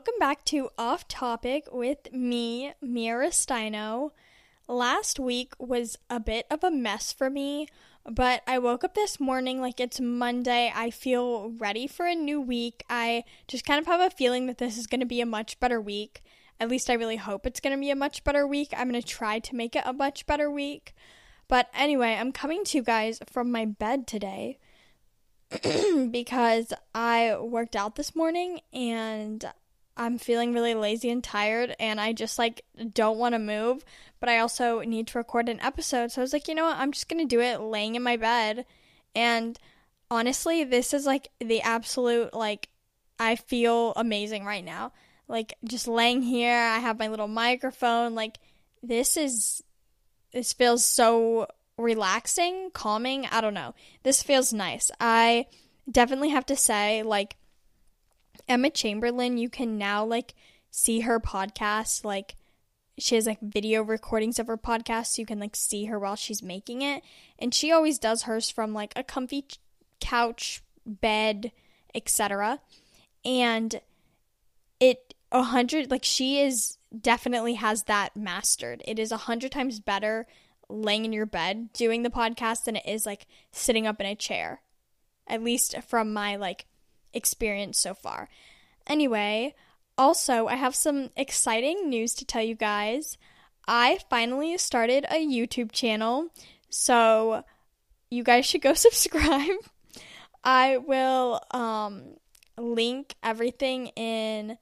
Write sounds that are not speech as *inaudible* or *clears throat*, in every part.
welcome back to Off Topic with me, Mia Ristaino. Last week was a bit of a mess for me, but I woke up this morning like it's Monday. I feel ready for a new week. I just kind of have a feeling that this is going to be a much better week. At least I really hope it's going to be a much better week. I'm going to try to make it a much better week. But anyway, I'm coming to you guys from my bed today *clears throat* because I worked out this morning and I'm feeling really lazy and tired and I just like don't want to move, but I also need to record an episode. So I was like, you know what? I'm just going to do it laying in my bed. And honestly, this is like the absolute like I feel amazing right now. Like just laying here, I have my little microphone. Like this is this feels so relaxing, calming. I don't know. This feels nice. I definitely have to say, like, Emma Chamberlain, you can now, like, see her podcast. Like, she has, like, video recordings of her podcast, so you can, like, see her while she's making it. And she always does hers from, like, a comfy couch, bed, etc. And it, a hundred, like, she is definitely has that mastered. It is a hundred times better laying in your bed doing the podcast than it is like sitting up in a chair. At least from my like experience so far. Anyway, also I have some exciting news to tell you guys. I finally started a YouTube channel, so you guys should go *laughs* subscribe. I will um link everything in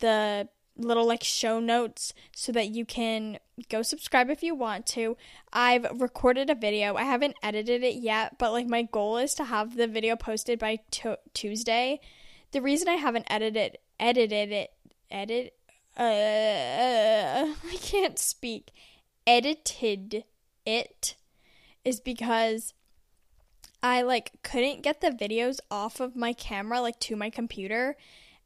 the little like show notes so that you can go subscribe if you want to. I've recorded a video. I haven't edited it yet, but like my goal is to have the video posted by to- Tuesday. The reason I haven't edited edited it edit uh, *laughs* I can't speak. Edited it is because I like couldn't get the videos off of my camera like to my computer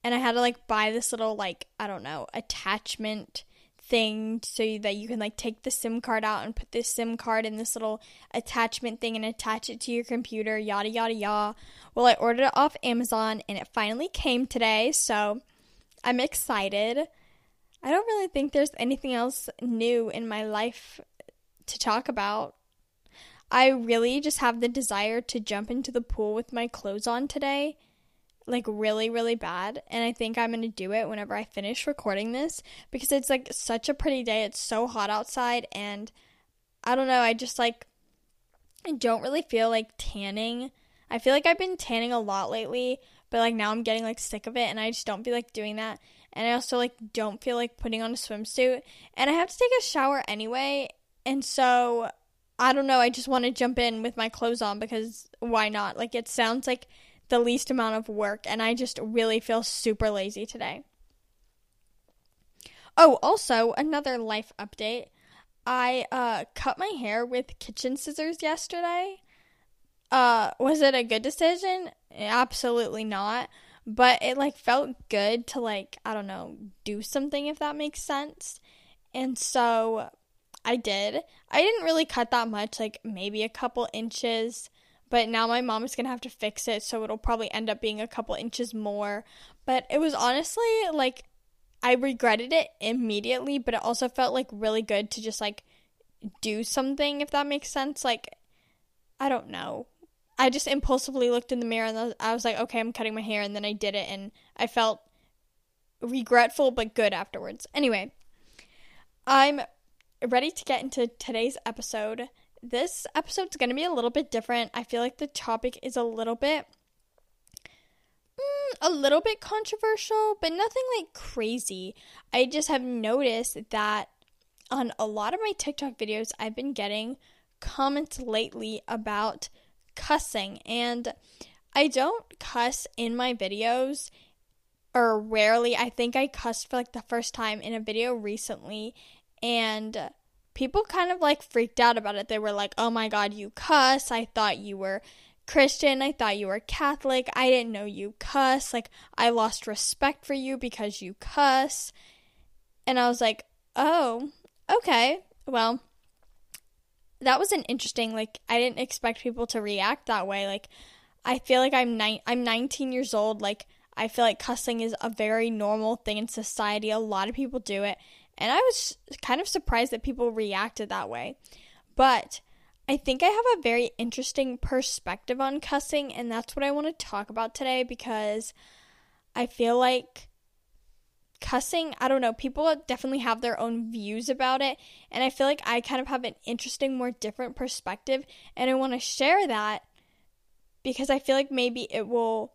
and I had to like buy this little like I don't know attachment thing so that you can like take the SIM card out and put this SIM card in this little attachment thing and attach it to your computer, yada yada yada. Well, I ordered it off Amazon and it finally came today, so I'm excited. I don't really think there's anything else new in my life to talk about. I really just have the desire to jump into the pool with my clothes on today like really really bad and i think i'm going to do it whenever i finish recording this because it's like such a pretty day. It's so hot outside and i don't know i just like i don't really feel like tanning. I feel like i've been tanning a lot lately but like now i'm getting like sick of it and i just don't feel like doing that. And i also like don't feel like putting on a swimsuit and i have to take a shower anyway and so i don't know i just want to jump in with my clothes on because why not? Like it sounds like the least amount of work, and I just really feel super lazy today. Oh, also, another life update. I uh, cut my hair with kitchen scissors yesterday. Uh, was it a good decision? Absolutely not. But it like felt good to like, I don't know, do something if that makes sense. And so I did. I didn't really cut that much, like maybe a couple inches but now my mom is gonna have to fix it, so it'll probably end up being a couple inches more. But it was honestly like I regretted it immediately, but it also felt like really good to just like do something, if that makes sense. Like, I don't know. I just impulsively looked in the mirror and I was like, okay, I'm cutting my hair, and then I did it, and I felt regretful but good afterwards. Anyway, I'm ready to get into today's episode this episode's going to be a little bit different. I feel like the topic is a little bit mm, a little bit controversial, but nothing like crazy. I just have noticed that on a lot of my TikTok videos, I've been getting comments lately about cussing, and I don't cuss in my videos, or rarely. I think I cussed for like the first time in a video recently, and people kind of like freaked out about it. They were like, oh my god, you cuss. I thought you were Christian. I thought you were Catholic. I didn't know you cuss. Like, I lost respect for you because you cuss. And I was like, oh, okay. Well, that was an interesting, like, I didn't expect people to react that way. Like, I feel like I'm, ni- I'm 19 years old. Like, I feel like cussing is a very normal thing in society. A lot of people do it. And I was kind of surprised that people reacted that way. But I think I have a very interesting perspective on cussing, and that's what I want to talk about today because I feel like cussing, I don't know, people definitely have their own views about it, and I feel like I kind of have an interesting, more different perspective, and I want to share that because I feel like maybe it will,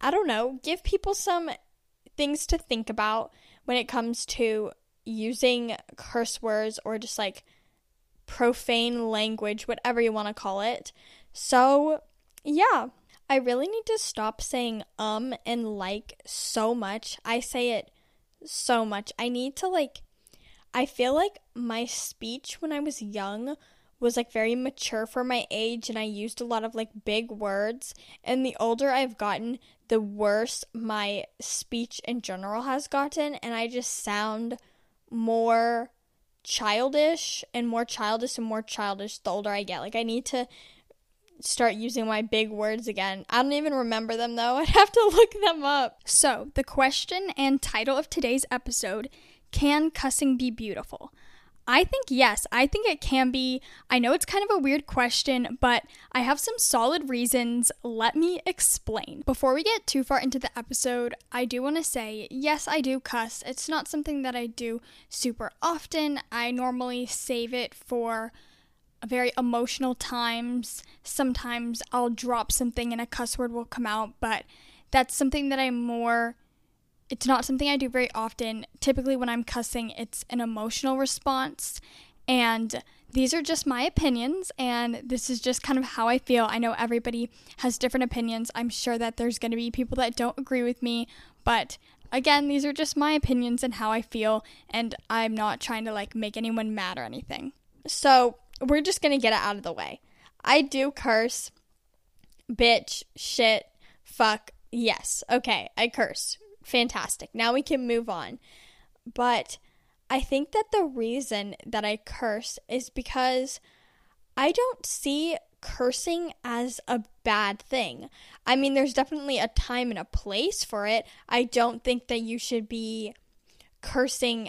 I don't know, give people some things to think about when it comes to using curse words or just like profane language, whatever you want to call it. So, yeah, I really need to stop saying um and like so much. I say it so much. I need to like I feel like my speech when I was young was like very mature for my age and I used a lot of like big words and the older I've gotten the worse my speech in general has gotten and I just sound more childish and more childish and more childish the older I get. Like I need to start using my big words again. I don't even remember them though. *laughs* I'd have to look them up. So, the question and title of today's episode Can cussing be beautiful? I think yes, I think it can be. I know it's kind of a weird question, but I have some solid reasons. Let me explain. Before we get too far into the episode, I do want to say yes, I do cuss. It's not something that I do super often. I normally save it for very emotional times. Sometimes I'll drop something and a cuss word will come out, but that's something that I'm more it's not something I do very often. Typically, when I'm cussing, it's an emotional response. And these are just my opinions, and this is just kind of how I feel. I know everybody has different opinions. I'm sure that there's going to be people that don't agree with me, but again, these are just my opinions and how I feel, and I'm not trying to like make anyone mad or anything. So, we're just going to get it out of the way. I do curse. Bitch, shit, fuck. Yes. Okay, I curse fantastic. Now we can move on. But I think that the reason that I curse is because I don't see cursing as a bad thing. I mean, there's definitely a time and a place for it. I don't think that you should be cursing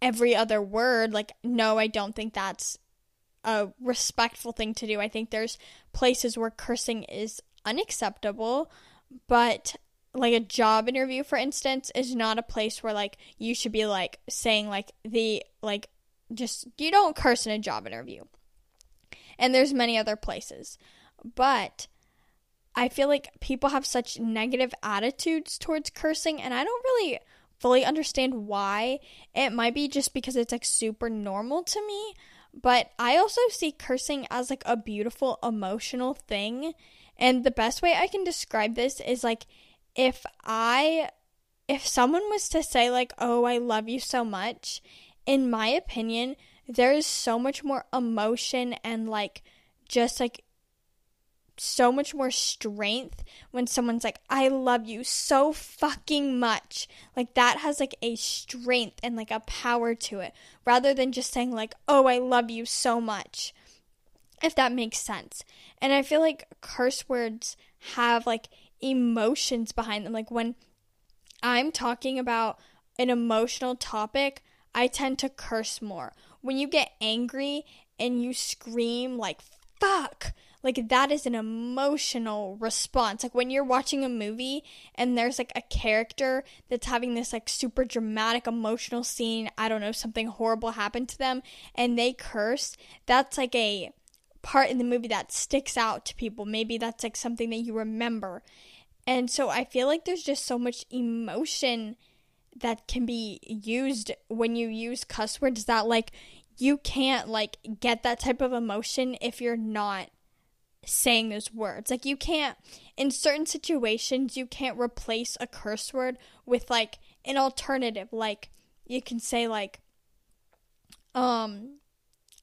every other word. Like, no, I don't think that's a respectful thing to do. I think there's places where cursing is unacceptable, but like a job interview for instance is not a place where like you should be like saying like the like just you don't curse in a job interview. And there's many other places. But i feel like people have such negative attitudes towards cursing and i don't really fully understand why. It might be just because it's like super normal to me but i also see cursing as like a beautiful emotional thing. And the best way i can describe this is like if I if someone was to say like, "Oh, I love you so much," in my opinion, there is so much more emotion and like just like so much more strength when someone's like, I love you so fucking much. Like, that has like a strength and like a power to it rather than just saying, like, oh, I love you so much. If that makes sense. And I feel like curse words have like emotions behind them. Like when I'm talking about an emotional topic, I tend to curse more. When you get angry and you scream like fuck, like that is an emotional response. Like when you're watching a movie and there's like a character that's having this like super dramatic emotional scene, I don't know, something horrible happened to them and they curse, that's like a part in the movie that sticks out to people. Maybe that's like something that you remember. And so I feel like there's just so much emotion that can be used when you use cuss words that like you can't like get that type of emotion if you're not saying those words. Like you can't in certain situations you can't replace a curse word with like an alternative. Like you can say like um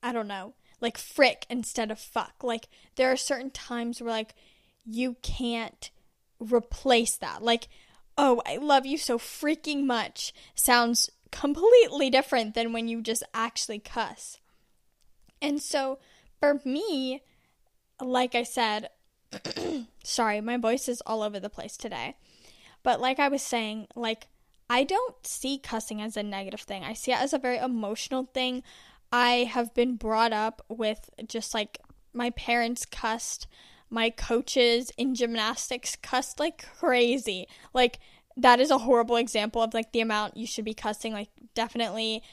I don't know, like frick instead of fuck. Like there are certain times where like you can't replace that. Like, oh, I love you so freaking much sounds completely different than when you just actually cuss. And so for me, like I said, *clears throat* sorry, my voice is all over the place today. But like I was saying, like I don't see cussing as a negative thing. I see it as a very emotional thing. I have been brought up with just like my parents cussed, my coaches in gymnastics cussed like crazy. Like that is a horrible example of like the amount you should be cussing. Like definitely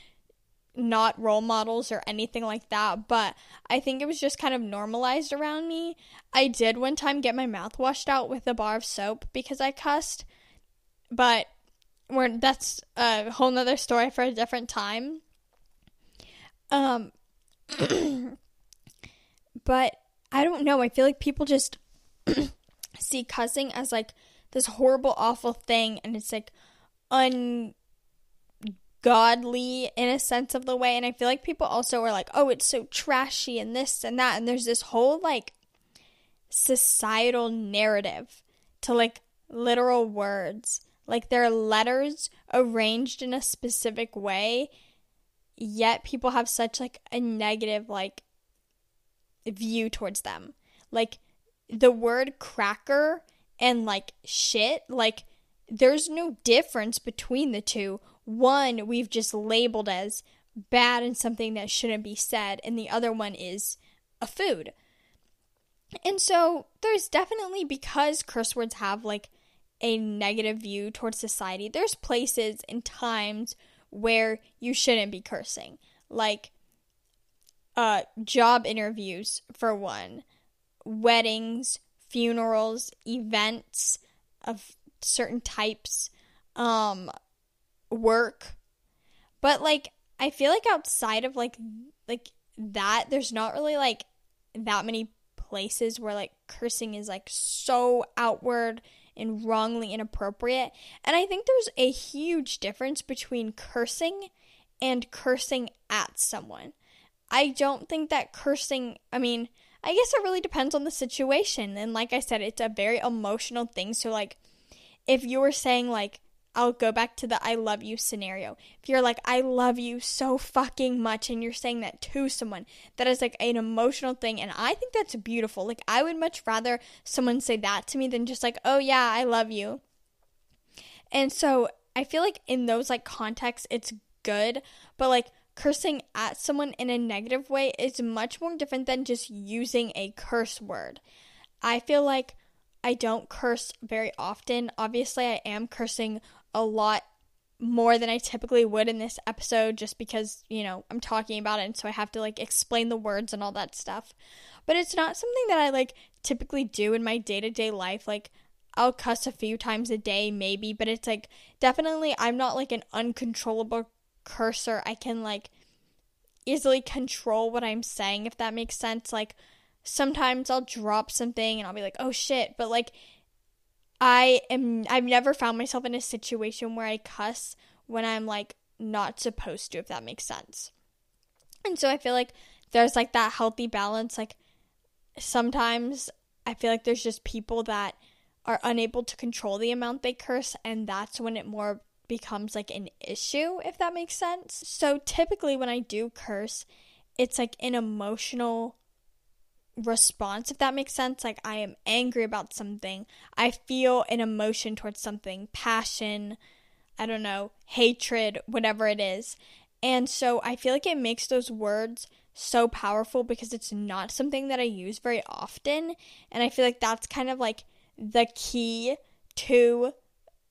not role models or anything like that, but I think it was just kind of normalized around me. I did one time get my mouth washed out with a bar of soap because I cussed, but we're, that's a whole nother story for a different time. Um, *clears throat* but I don't know. I feel like people just *clears throat* see cussing as like this horrible, awful thing, and it's like ungodly in a sense of the way. And I feel like people also are like, oh, it's so trashy and this and that. And there's this whole like societal narrative to like literal words. Like they're letters arranged in a specific way, yet people have such like a negative like view towards them. Like the word cracker and like shit, like there's no difference between the two. One we've just labeled as bad and something that shouldn't be said, and the other one is a food. And so there's definitely because curse words have like a negative view towards society, there's places and times where you shouldn't be cursing. Like uh job interviews for one, weddings, funerals, events of certain types, um, work. But like I feel like outside of like like that, there's not really like that many places where like cursing is like so outward and wrongly inappropriate. And I think there's a huge difference between cursing and cursing at someone. I don't think that cursing, I mean, I guess it really depends on the situation. And like I said, it's a very emotional thing. So, like, if you were saying, like, I'll go back to the I love you scenario. If you're like, I love you so fucking much, and you're saying that to someone, that is like an emotional thing. And I think that's beautiful. Like, I would much rather someone say that to me than just like, oh yeah, I love you. And so I feel like in those like contexts, it's good. But like, cursing at someone in a negative way is much more different than just using a curse word. I feel like I don't curse very often. Obviously, I am cursing a lot more than I typically would in this episode just because, you know, I'm talking about it and so I have to like explain the words and all that stuff. But it's not something that I like typically do in my day-to-day life like I'll cuss a few times a day maybe, but it's like definitely I'm not like an uncontrollable cursor, I can like easily control what I'm saying if that makes sense. Like sometimes I'll drop something and I'll be like, "Oh shit," but like I am I've never found myself in a situation where I cuss when I'm like not supposed to if that makes sense. And so I feel like there's like that healthy balance like sometimes I feel like there's just people that are unable to control the amount they curse and that's when it more becomes like an issue, if that makes sense. So typically, when I do curse, it's like an emotional response, if that makes sense. Like, I am angry about something, I feel an emotion towards something, passion, I don't know, hatred, whatever it is. And so I feel like it makes those words so powerful because it's not something that I use very often. And I feel like that's kind of like the key to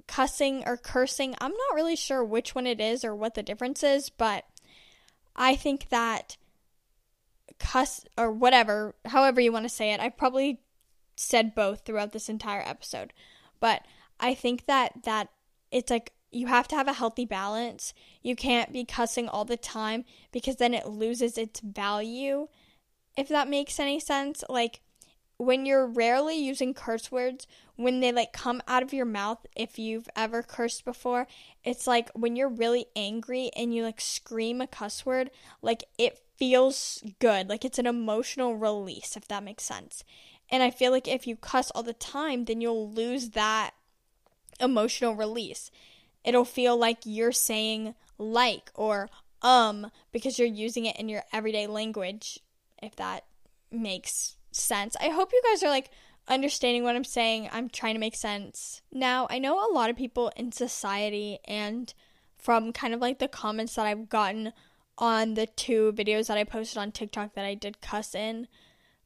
cussing or cursing. I'm not really sure which one it is or what the difference is, but I think that cuss or whatever, however you want to say it, I've probably said both throughout this entire episode. But I think that that it's like you have to have a healthy balance. You can't be cussing all the time because then it loses its value. If that makes any sense, like when you're rarely using curse words, when they like come out of your mouth, if you've ever cursed before, it's like when you're really angry and you like scream a cuss word, like it feels good. Like it's an emotional release, if that makes sense. And I feel like if you cuss all the time, then you'll lose that emotional release. It'll feel like you're saying like or um because you're using it in your everyday language, if that makes sense. I hope you guys are like understanding what I'm saying. I'm trying to make sense. Now, I know a lot of people in society and from kind of like the comments that I've gotten on the two videos that I posted on TikTok that I did cuss in,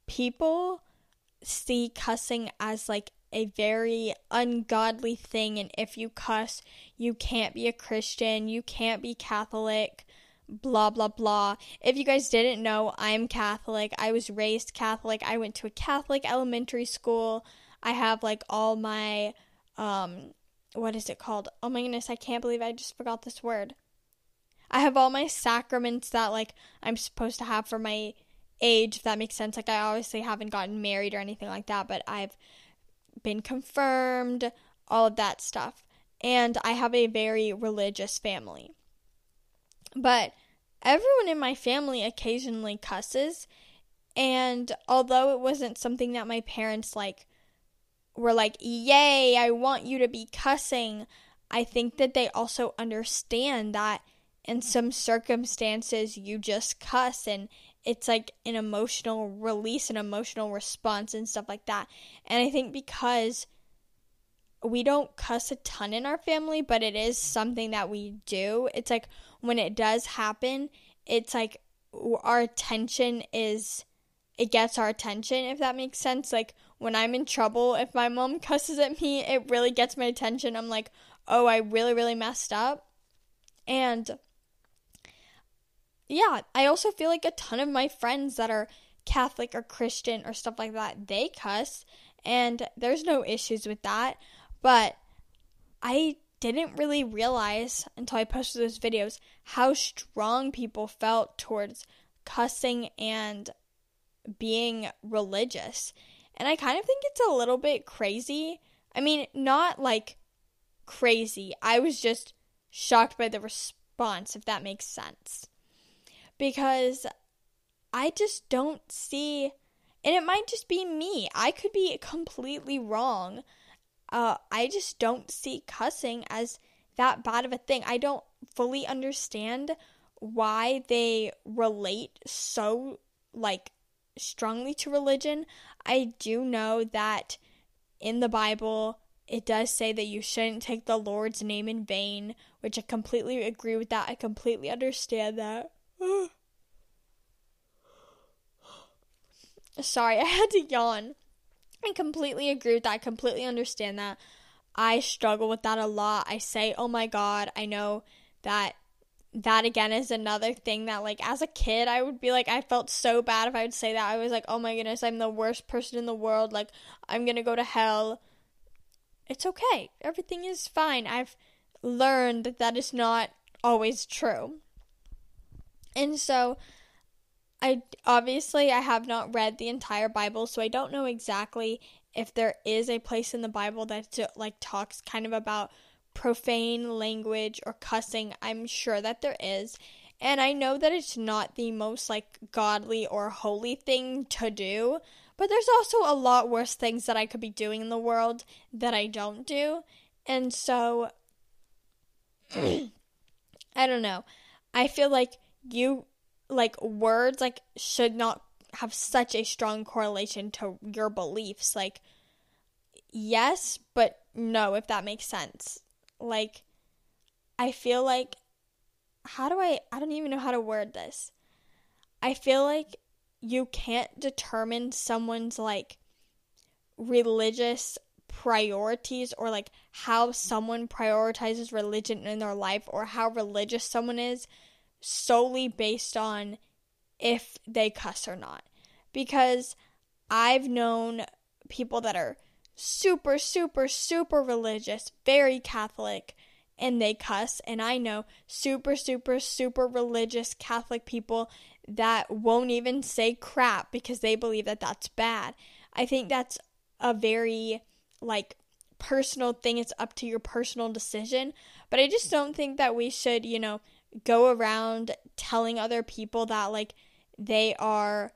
people see cussing as like a very ungodly thing and if you cuss, you can't be a Christian, you can't be Catholic blah blah blah. If you guys didn't know, I'm Catholic. I was raised Catholic. I went to a Catholic elementary school. I have like all my um what is it called? Oh my goodness, I can't believe I just forgot this word. I have all my sacraments that like I'm supposed to have for my age, if that makes sense. Like I obviously haven't gotten married or anything like that, but I've been confirmed, all of that stuff. And I have a very religious family. But everyone in my family occasionally cusses. And although it wasn't something that my parents like were like, "Yay, I want you to be cussing." I think that they also understand that in some circumstances you just cuss and it's like an emotional release, an emotional response and stuff like that. And I think because we don't cuss a ton in our family, but it is something that we do. It's like when it does happen, it's like our attention is it gets our attention if that makes sense. Like when I'm in trouble, if my mom *laughs* cusses at me, it really gets my attention. I'm like, "Oh, I really really messed up." And yeah, I also feel like a ton of my friends that are Catholic or Christian or stuff like that, they cuss and there's no issues with that. But I didn't really realize until I posted those videos how strong people felt towards cussing and being religious. And I kind of think it's a little bit crazy. I mean, not like crazy. I was just shocked by the response, if that makes sense. Because I just don't see, and it might just be me. I could be completely wrong uh, I just don't see cussing as that bad of a thing. I don't fully understand why they relate so like strongly to religion. I do know that in the Bible it does say that you shouldn't take the Lord's name in vain, which I completely agree with that. I completely understand that. *sighs* Sorry, *laughs* I had to yawn. I completely agree with that. I completely understand that. I struggle with that a lot. I say, "Oh my god, I know that that again is another thing that like as a kid I would be like I felt so bad if I would say that. I was like, "Oh my goodness, I'm the worst person in the world. Like I'm going to go to hell." It's okay. Everything is fine. I've learned that that is not always true. And so I obviously I have not read the entire Bible, so I don't know exactly if there is a place in the Bible that uh, like talks kind of about profane language or cussing. I'm sure that there is. And I know that it's not the most like godly or holy thing to do, but there's also a lot worse things that I could be doing in the world that I don't do. And so *clears throat* I don't know. I feel like you like words like should not have such a strong correlation to your beliefs. Like yes but no if that makes sense. Like i feel like how do i i don't even know how to word this. I feel like you can't determine someone's like religious priorities or like how someone prioritizes religion in their life or how religious someone is solely based on if they cuss or not. Because I've known people that are super, super, super religious, very Catholic, and they cuss. And I know super, super, super religious Catholic people that won't even say crap because they believe that that's bad. I think that's a very, like, personal thing. It's up to your personal decision. But I just don't think that we should, you know, go around telling other people that like they are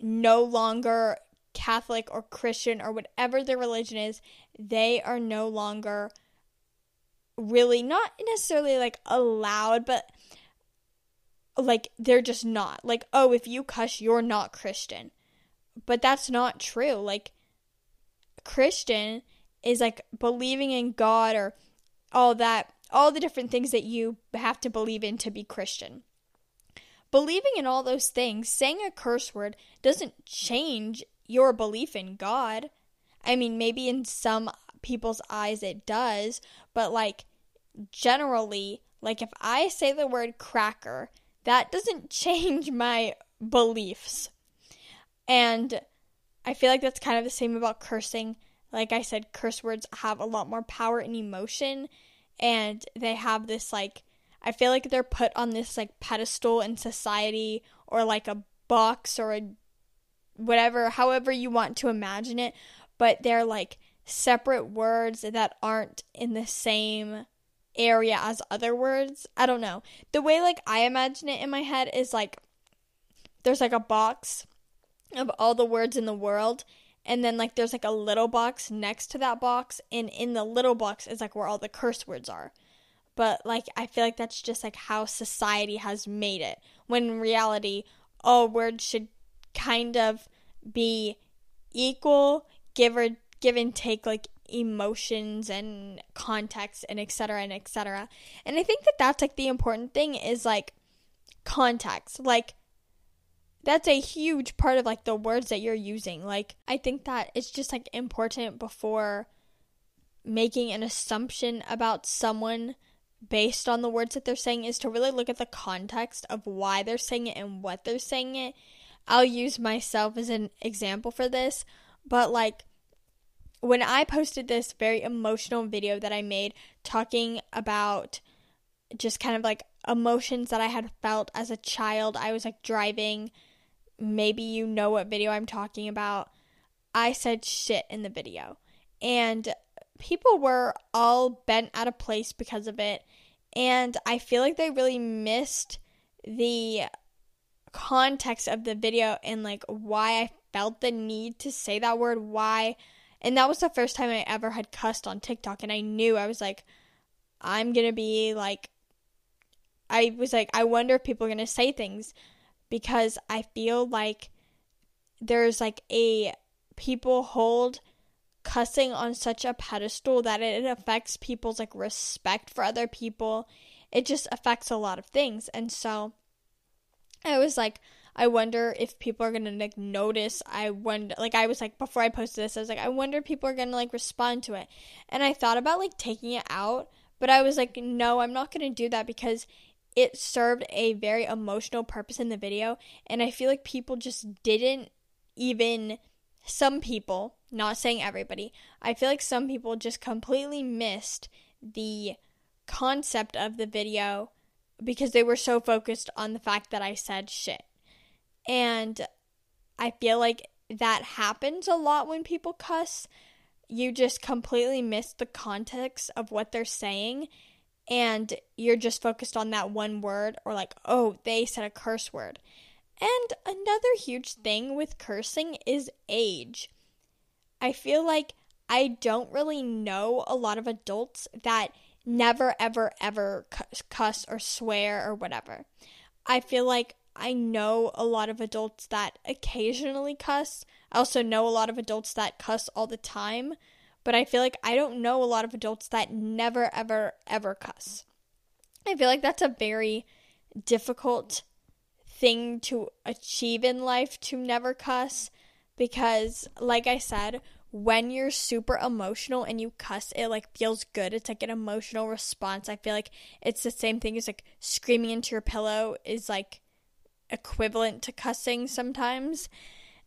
no longer Catholic or Christian or whatever their religion is, they are no longer really not necessarily like allowed, but like they're just not. Like, oh, if you cuss, you're not Christian. But that's not true. Like, Christian is like believing in God or all that, all the different things that you have to believe in to be Christian. Believing in all those things, saying a curse word doesn't change your belief in God. I mean, maybe in some people's eyes it does, but like generally, like if I say the word cracker, that doesn't *laughs* change my beliefs. And I feel like that's kind of the same about cursing. Like I said, curse words have a lot more power and emotion, and they have this like I feel like they're put on this like pedestal in society or like a box or a whatever, however you want to imagine it, but they're like separate words that aren't in the same area as other words. I don't know. The way like I imagine it in my head is like there's like a box of all the words in the world and then like there's like a little box next to that box and in the little box is like where all the curse words are. But like I feel like that's just like how society has made it. When in reality all words should kind of be equal, give or give and take like emotions and context and etc and etc. And I think that that's like the important thing is like context. Like that's a huge part of like the words that you're using. Like I think that it's just like important before making an assumption about someone based on the words that they're saying is to really look at the context of why they're saying it and what they're saying it. I'll use myself as an example for this, but like when I posted this very emotional video that I made talking about just kind of like emotions that I had felt as a child, I was like driving maybe you know what video I'm talking about. I said shit in the video. And people were all bent out of place because of it. And I feel like they really missed the context of the video and like why I felt the need to say that word, why. And that was the first time I ever had cussed on TikTok. And I knew I was like, I'm going to be like, I was like, I wonder if people are going to say things because I feel like there's like a people hold cussing on such a pedestal that it affects people's like respect for other people. It just affects a lot of things. And so I was like, I wonder if people are gonna like notice. I wonder, like, I was like, before I posted this, I was like, I wonder if people are gonna like respond to it. And I thought about like taking it out, but I was like, no, I'm not gonna do that because it served a very emotional purpose in the video and i feel like people just didn't even some people not saying everybody i feel like some people just completely missed the concept of the video because they were so focused on the fact that i said shit. And i feel like that happens a lot when people cuss. You just completely miss the context of what they're saying and you're just focused on that one word or like, oh, they said a curse word. And another huge thing with cursing is age. I feel like I don't really know a lot of adults that never, ever, ever cuss or swear or whatever. I feel like I know a lot of adults that occasionally cuss. I also know a lot of adults that cuss all the time but I feel like I don't know a lot of adults that never, ever, ever cuss. I feel like that's a very difficult thing to achieve in life to never cuss because, like I said, when you're super emotional and you cuss, it like feels good. It's like an emotional response. I feel like it's the same thing as like screaming into your pillow is like equivalent to cussing sometimes.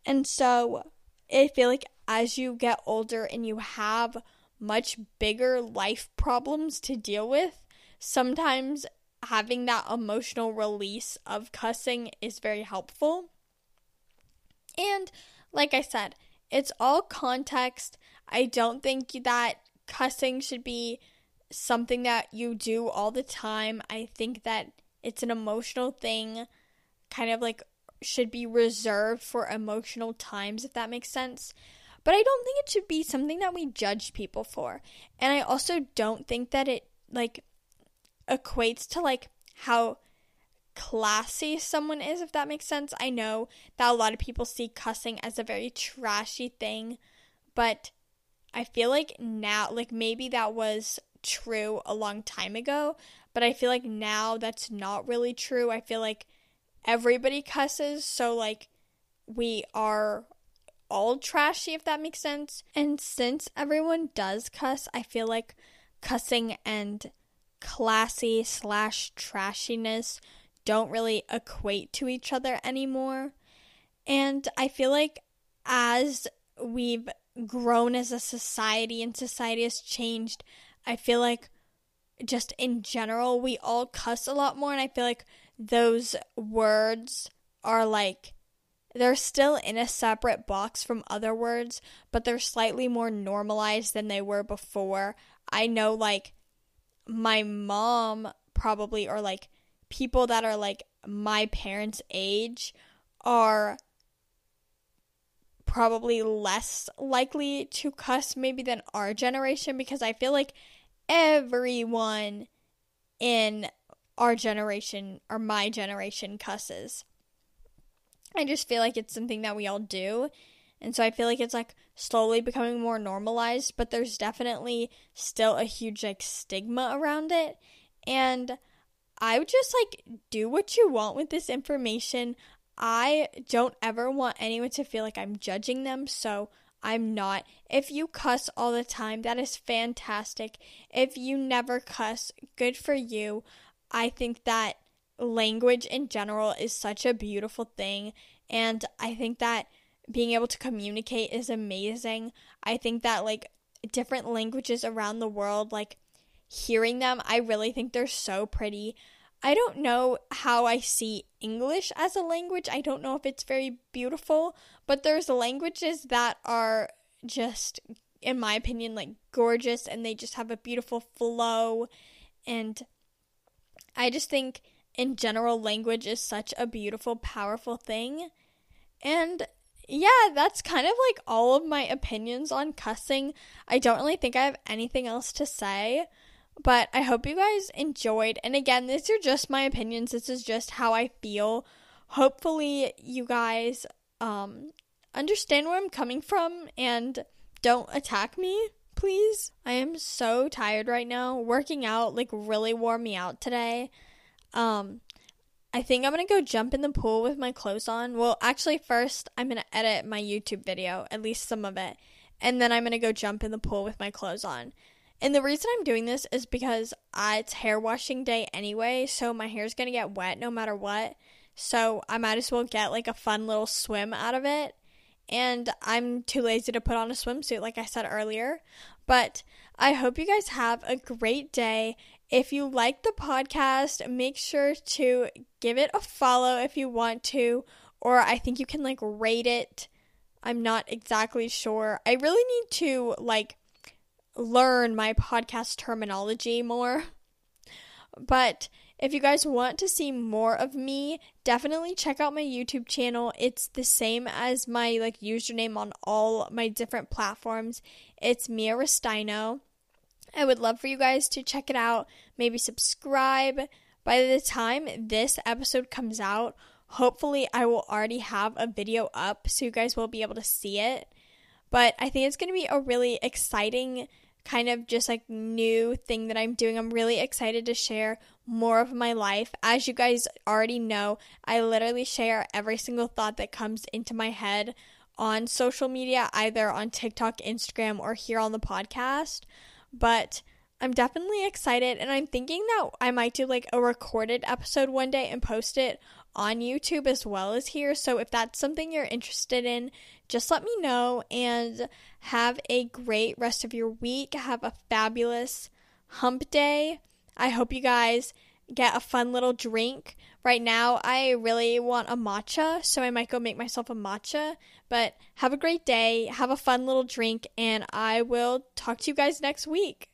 And so I feel like as you get older and you have much bigger life problems to deal with, sometimes having that emotional release of cussing is very helpful. And like I said, it's all context. I don't think that cussing should be something that you do all the time. I think that it's an emotional thing, kind of like should be reserved for emotional times, if that makes sense. But I don't think it should be something that we judge people for. And I also don't think that it like equates to like how classy someone is, if that makes sense. I know that a lot of people see cussing as a very trashy thing, but I feel like now, like maybe that was true a long time ago, but I feel like now that's not really true. I feel like everybody cusses, so like we are all trashy, if that makes sense. And since everyone does cuss, I feel like cussing and classy slash trashiness don't really equate to each other anymore. And I feel like as we've grown as a society and society has changed, I feel like just in general, we all cuss a lot more. And I feel like those words are like, they're still in a separate box from other words, but they're slightly more normalized than they were before. I know, like, my mom probably, or like people that are like my parents' age, are probably less likely to cuss maybe than our generation because I feel like everyone in our generation or my generation cusses. I just feel like it's something that we all do. And so I feel like it's like slowly becoming more normalized, but there's definitely still a huge like stigma around it. And I would just like do what you want with this information. I don't ever want anyone to feel like I'm judging them, so I'm not. If you cuss all the time, that is fantastic. If you never cuss, good for you. I think that language in general is such a beautiful thing, and I think that being able to communicate is amazing. I think that like different languages around the world, like hearing them, I really think they're so pretty. I don't know how I see English as a language. I don't know if it's very beautiful, but there's languages that are just in my opinion like gorgeous and they just have a beautiful flow and I just think in general language is such a beautiful powerful thing. And yeah, that's kind of like all of my opinions on cussing. I don't really think I have anything else to say. But I hope you guys enjoyed. And again, these are just my opinions. This is just how I feel. Hopefully, you guys um, understand where I'm coming from and don't attack me, please. I am so tired right now. Working out like really wore me out today. Um, I think I'm gonna go jump in the pool with my clothes on. Well, actually, first I'm gonna edit my YouTube video, at least some of it, and then I'm gonna go jump in the pool with my clothes on. And the reason I'm doing this is because it's hair washing day anyway, so my hair's gonna get wet no matter what. So I might as well get like a fun little swim out of it. And I'm too lazy to put on a swimsuit, like I said earlier. But I hope you guys have a great day. If you like the podcast, make sure to give it a follow if you want to, or I think you can like rate it. I'm not exactly sure. I really need to like learn my podcast terminology more. But if you guys want to see more of me, definitely check out my YouTube channel. It's the same as my like username on all my different platforms. It's Mia Ristaino. I would love for you guys to check it out, maybe subscribe. By the time this episode comes out, hopefully I will already have a video up so you guys will be able to see it. But I think it's going to be a really exciting kind of just like new thing that I'm doing. I'm really excited to share more of my life. As you guys already know, I literally share every single thought that comes into my head on social media, either on TikTok, Instagram, or here on the podcast. But I'm definitely excited, and I'm thinking that I might do like a recorded episode one day and post it on YouTube as well as here. So if that's something you're interested in, just let me know and have a great rest of your week. Have a fabulous hump day. I hope you guys get a fun little drink. Right now, I really want a matcha, so I might go make myself a matcha. But have a great day, have a fun little drink, and I will talk to you guys next week.